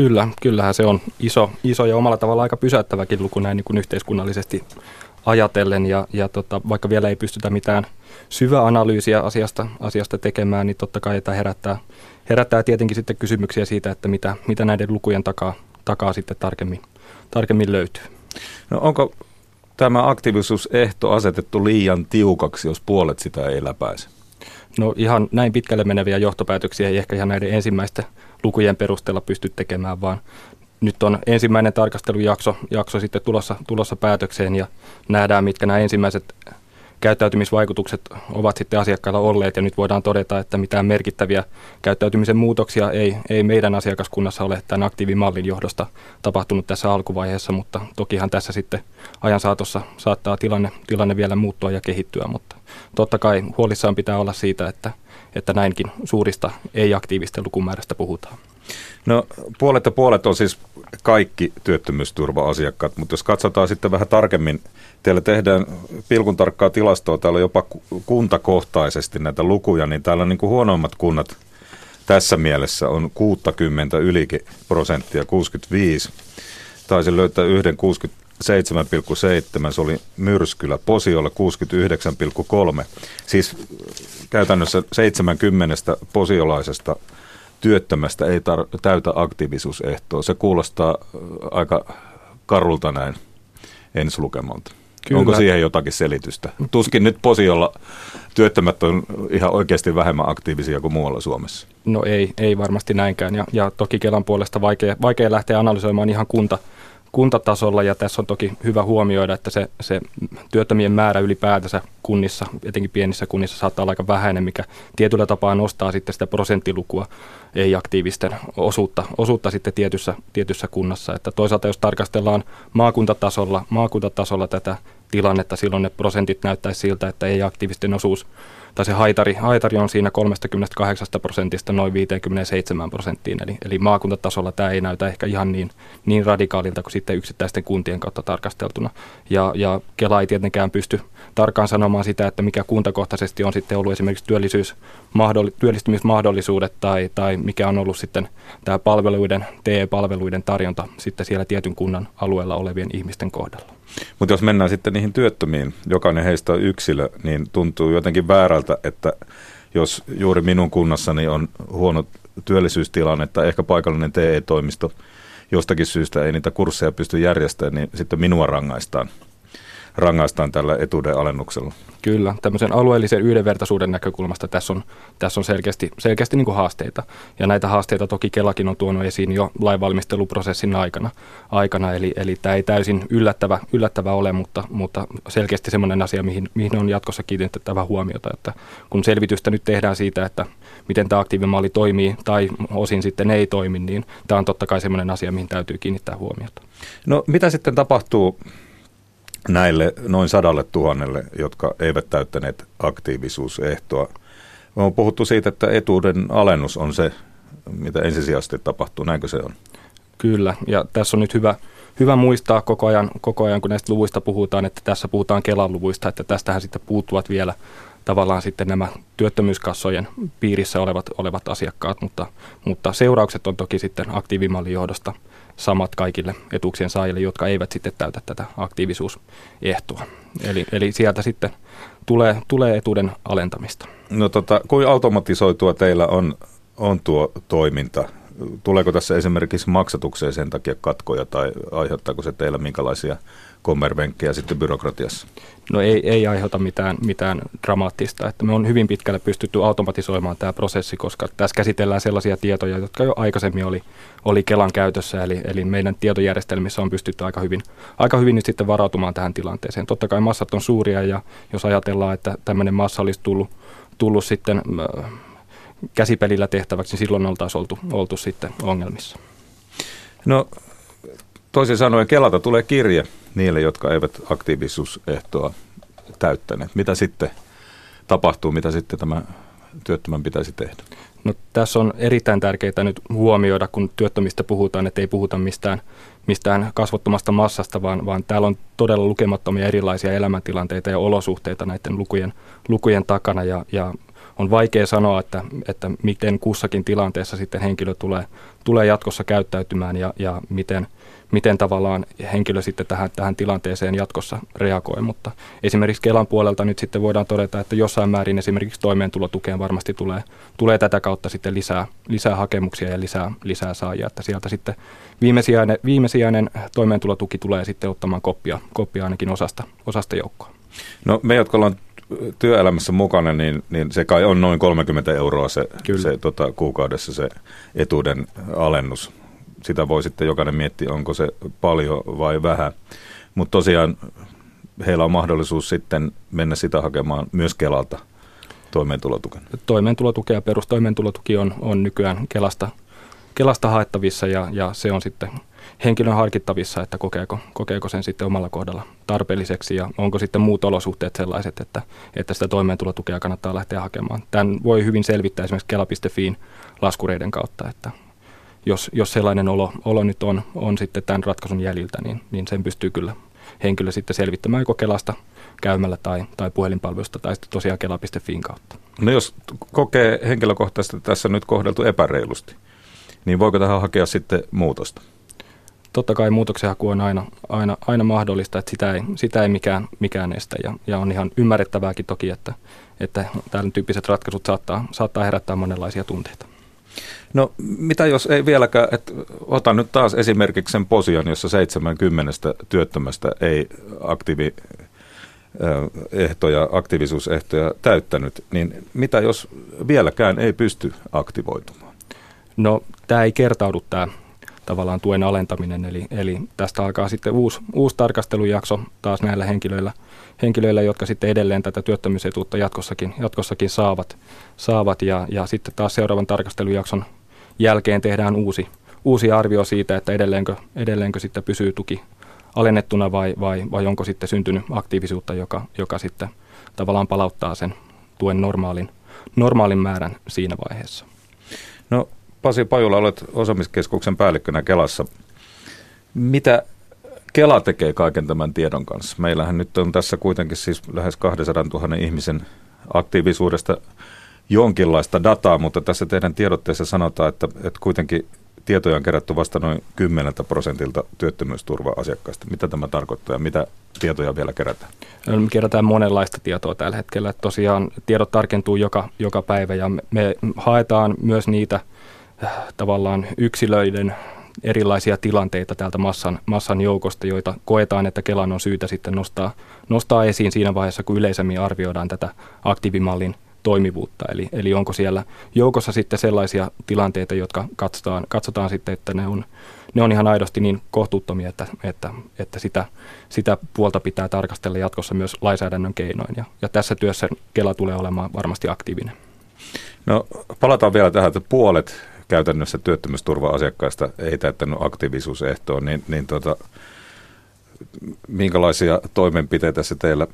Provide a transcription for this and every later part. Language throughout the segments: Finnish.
Kyllä, kyllähän se on iso, iso ja omalla tavalla aika pysäyttäväkin luku näin niin kuin yhteiskunnallisesti ajatellen. Ja, ja tota, vaikka vielä ei pystytä mitään syvää analyysiä asiasta, asiasta tekemään, niin totta kai tämä herättää, herättää tietenkin sitten kysymyksiä siitä, että mitä, mitä näiden lukujen takaa, takaa sitten tarkemmin, tarkemmin löytyy. No onko tämä aktiivisuusehto asetettu liian tiukaksi, jos puolet sitä ei läpäise? No ihan näin pitkälle meneviä johtopäätöksiä ei ehkä ihan näiden ensimmäisten lukujen perusteella pysty tekemään, vaan nyt on ensimmäinen tarkastelujakso jakso sitten tulossa, tulossa päätökseen ja nähdään, mitkä nämä ensimmäiset käyttäytymisvaikutukset ovat sitten asiakkailla olleet ja nyt voidaan todeta, että mitään merkittäviä käyttäytymisen muutoksia ei, ei meidän asiakaskunnassa ole tämän aktiivimallin johdosta tapahtunut tässä alkuvaiheessa, mutta tokihan tässä sitten ajan saatossa saattaa tilanne, tilanne vielä muuttua ja kehittyä, mutta totta kai huolissaan pitää olla siitä, että, että näinkin suurista ei-aktiivisten lukumäärästä puhutaan. No puolet ja puolet on siis kaikki työttömyysturva-asiakkaat, mutta jos katsotaan sitten vähän tarkemmin, teillä tehdään pilkun tarkkaa tilastoa, täällä on jopa kuntakohtaisesti näitä lukuja, niin täällä on niin kuin huonoimmat kunnat tässä mielessä on 60 ylikin prosenttia, 65. Taisin löytää yhden 67,7, se oli Myrskylä, Posiolla 69,3. Siis käytännössä 70 posiolaisesta työttömästä ei tar- täytä aktiivisuusehtoa. Se kuulostaa aika karulta näin ensilukemalta. Kyllä. Onko siihen jotakin selitystä? Tuskin nyt Posiolla työttömät on ihan oikeasti vähemmän aktiivisia kuin muualla Suomessa. No ei, ei varmasti näinkään. Ja, ja toki Kelan puolesta vaikea, vaikea lähteä analysoimaan ihan kunta, kuntatasolla ja tässä on toki hyvä huomioida, että se, se työttömien määrä ylipäätänsä kunnissa, etenkin pienissä kunnissa saattaa olla aika vähäinen, mikä tietyllä tapaa nostaa sitten sitä prosenttilukua ei-aktiivisten osuutta, osuutta sitten tietyssä, tietyssä kunnassa. Että toisaalta jos tarkastellaan maakuntatasolla, maakuntatasolla tätä tilannetta, silloin ne prosentit näyttäisi siltä, että ei-aktiivisten osuus tai se haitari, haitari on siinä 38 prosentista noin 57 prosenttiin, eli, eli maakuntatasolla tämä ei näytä ehkä ihan niin, niin radikaalilta kuin sitten yksittäisten kuntien kautta tarkasteltuna. Ja, ja Kela ei tietenkään pysty tarkkaan sanomaan sitä, että mikä kuntakohtaisesti on sitten ollut esimerkiksi työllisyys, työllistymismahdollisuudet tai, tai mikä on ollut sitten tämä palveluiden, TE-palveluiden tarjonta sitten siellä tietyn kunnan alueella olevien ihmisten kohdalla. Mutta jos mennään sitten niihin työttömiin, jokainen heistä on yksilö, niin tuntuu jotenkin väärältä, että jos juuri minun kunnassani on huono työllisyystilanne tai ehkä paikallinen TE-toimisto jostakin syystä ei niitä kursseja pysty järjestämään, niin sitten minua rangaistaan rangaistaan tällä etuuden alennuksella. Kyllä, tämmöisen alueellisen yhdenvertaisuuden näkökulmasta tässä on, tässä on selkeästi, selkeästi niin haasteita. Ja näitä haasteita toki Kelakin on tuonut esiin jo lainvalmisteluprosessin aikana. aikana eli, eli tämä ei täysin yllättävä, yllättävä ole, mutta, mutta selkeästi semmoinen asia, mihin, mihin on jatkossa kiinnitettävä huomiota. Että kun selvitystä nyt tehdään siitä, että miten tämä aktiivimalli toimii tai osin sitten ei toimi, niin tämä on totta kai semmoinen asia, mihin täytyy kiinnittää huomiota. No mitä sitten tapahtuu näille noin sadalle tuhannelle, jotka eivät täyttäneet aktiivisuusehtoa. Me on puhuttu siitä, että etuuden alennus on se, mitä ensisijaisesti tapahtuu. Näinkö se on? Kyllä, ja tässä on nyt hyvä, hyvä muistaa koko ajan, koko ajan, kun näistä luvuista puhutaan, että tässä puhutaan Kelan luvuista, että tästähän sitten puuttuvat vielä tavallaan sitten nämä työttömyyskassojen piirissä olevat, olevat asiakkaat, mutta, mutta seuraukset on toki sitten aktiivimallin johdosta – samat kaikille etuuksien saajille, jotka eivät sitten täytä tätä aktiivisuusehtoa. Eli, eli sieltä sitten tulee, tulee etuuden alentamista. No tota, kuinka automatisoitua teillä on, on tuo toiminta? Tuleeko tässä esimerkiksi maksatukseen sen takia katkoja tai aiheuttaako se teillä minkälaisia kommervenkkejä sitten byrokratiassa? No ei, ei aiheuta mitään, mitään dramaattista. Että me on hyvin pitkälle pystytty automatisoimaan tämä prosessi, koska tässä käsitellään sellaisia tietoja, jotka jo aikaisemmin oli, oli Kelan käytössä. Eli, eli meidän tietojärjestelmissä on pystytty aika hyvin, aika hyvin nyt sitten varautumaan tähän tilanteeseen. Totta kai massat on suuria ja jos ajatellaan, että tämmöinen massa olisi tullut, tullut sitten äh, käsipelillä tehtäväksi, niin silloin oltaisiin oltu, oltu sitten ongelmissa. No toisin sanoen Kelalta tulee kirje niille, jotka eivät aktiivisuusehtoa täyttäneet. Mitä sitten tapahtuu, mitä sitten tämä työttömän pitäisi tehdä? No, tässä on erittäin tärkeää nyt huomioida, kun työttömistä puhutaan, että ei puhuta mistään, mistään kasvottomasta massasta, vaan, vaan täällä on todella lukemattomia erilaisia elämäntilanteita ja olosuhteita näiden lukujen, lukujen takana. Ja, ja on vaikea sanoa, että, että miten kussakin tilanteessa sitten henkilö tulee, tulee jatkossa käyttäytymään ja, ja miten – miten tavallaan henkilö sitten tähän, tähän tilanteeseen jatkossa reagoi. Mutta esimerkiksi Kelan puolelta nyt sitten voidaan todeta, että jossain määrin esimerkiksi toimeentulotukeen varmasti tulee, tulee tätä kautta sitten lisää, lisää hakemuksia ja lisää, lisää saajia. Että sieltä sitten viimesijainen, viimesijainen toimeentulotuki tulee sitten ottamaan koppia, koppia ainakin osasta, osasta joukkoa. No me, jotka ollaan työelämässä mukana, niin, niin se kai on noin 30 euroa se, se tota, kuukaudessa se etuuden alennus sitä voi sitten jokainen miettiä, onko se paljon vai vähän. Mutta tosiaan heillä on mahdollisuus sitten mennä sitä hakemaan myös Kelalta toimeentulotukea. Toimeentulotukea ja perustoimeentulotuki on, on nykyään Kelasta, Kelasta haettavissa ja, ja se on sitten henkilön harkittavissa, että kokeeko, kokeeko sen sitten omalla kohdalla tarpeelliseksi ja onko sitten muut olosuhteet sellaiset, että, että sitä toimeentulotukea kannattaa lähteä hakemaan. Tämän voi hyvin selvittää esimerkiksi kela.fiin laskureiden kautta, että jos, jos sellainen olo, olo nyt on, on sitten tämän ratkaisun jäljiltä, niin, niin sen pystyy kyllä henkilö sitten selvittämään joko Kelasta käymällä tai, tai puhelinpalvelusta tai sitten tosiaan kela.fiin kautta. No jos kokee henkilökohtaisesti tässä nyt kohdeltu epäreilusti, niin voiko tähän hakea sitten muutosta? Totta kai muutoksenhaku on aina, aina, aina mahdollista, että sitä ei, sitä ei mikään, mikään estä ja, ja on ihan ymmärrettävääkin toki, että, että tämän tyyppiset ratkaisut saattaa, saattaa herättää monenlaisia tunteita. No mitä jos ei vieläkään, että otan nyt taas esimerkiksi sen posian, jossa 70 työttömästä ei aktiivi ehtoja, aktiivisuusehtoja täyttänyt, niin mitä jos vieläkään ei pysty aktivoitumaan? No tämä ei kertaudu tämä tavallaan tuen alentaminen, eli, eli tästä alkaa sitten uusi, uusi tarkastelujakso taas näillä henkilöillä, henkilöillä, jotka sitten edelleen tätä työttömyysetuutta jatkossakin, jatkossakin saavat, saavat ja, ja sitten taas seuraavan tarkastelujakson jälkeen tehdään uusi, uusi arvio siitä, että edelleenkö, edelleenkö sitten pysyy tuki alennettuna vai, vai, vai onko sitten syntynyt aktiivisuutta, joka, joka sitten tavallaan palauttaa sen tuen normaalin, normaalin määrän siinä vaiheessa. No Pasi Pajula, olet osaamiskeskuksen päällikkönä Kelassa. Mitä Kela tekee kaiken tämän tiedon kanssa? Meillähän nyt on tässä kuitenkin siis lähes 200 000 ihmisen aktiivisuudesta jonkinlaista dataa, mutta tässä teidän tiedotteessa sanotaan, että, että kuitenkin tietoja on kerätty vasta noin 10 prosentilta työttömyysturva-asiakkaista. Mitä tämä tarkoittaa ja mitä tietoja vielä kerätään? Me kerätään monenlaista tietoa tällä hetkellä. Tosiaan tiedot tarkentuu joka, joka päivä ja me, me haetaan myös niitä tavallaan yksilöiden erilaisia tilanteita täältä massan, massan joukosta, joita koetaan, että Kelan on syytä sitten nostaa, nostaa esiin siinä vaiheessa, kun yleisemmin arvioidaan tätä aktiivimallin toimivuutta. Eli, eli onko siellä joukossa sitten sellaisia tilanteita, jotka katsotaan, katsotaan sitten, että ne on, ne on ihan aidosti niin kohtuuttomia, että, että, että sitä, sitä puolta pitää tarkastella jatkossa myös lainsäädännön keinoin. Ja, ja tässä työssä Kela tulee olemaan varmasti aktiivinen. No palataan vielä tähän, että puolet käytännössä työttömyysturva-asiakkaista ei täyttänyt aktiivisuusehtoa, niin, niin tota, minkälaisia toimenpiteitä se teillä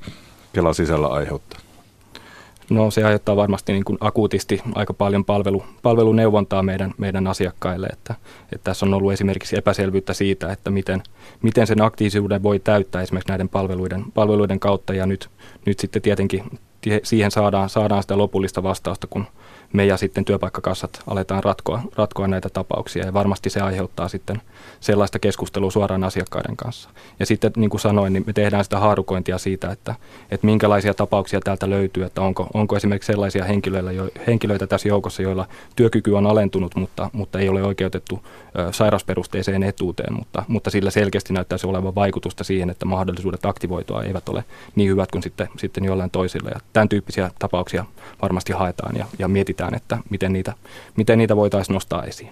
Kelan sisällä aiheuttaa? No se aiheuttaa varmasti niin kuin akuutisti aika paljon palvelu, palveluneuvontaa meidän, meidän asiakkaille, että, että tässä on ollut esimerkiksi epäselvyyttä siitä, että miten, miten sen aktiivisuuden voi täyttää esimerkiksi näiden palveluiden, palveluiden kautta ja nyt, nyt sitten tietenkin siihen saadaan, saadaan sitä lopullista vastausta, kun me ja sitten työpaikkakassat aletaan ratkoa, ratkoa näitä tapauksia ja varmasti se aiheuttaa sitten sellaista keskustelua suoraan asiakkaiden kanssa. Ja sitten niin kuin sanoin, niin me tehdään sitä haarukointia siitä, että, että minkälaisia tapauksia täältä löytyy, että onko, onko esimerkiksi sellaisia henkilöitä, jo, henkilöitä tässä joukossa, joilla työkyky on alentunut, mutta, mutta ei ole oikeutettu ö, sairausperusteiseen etuuteen, mutta, mutta sillä selkeästi näyttäisi olevan vaikutusta siihen, että mahdollisuudet aktivoitua eivät ole niin hyvät kuin sitten, sitten jollain toisilla. Ja tämän tyyppisiä tapauksia varmasti haetaan ja, ja mietitään, että miten niitä, miten niitä voitaisiin nostaa esiin.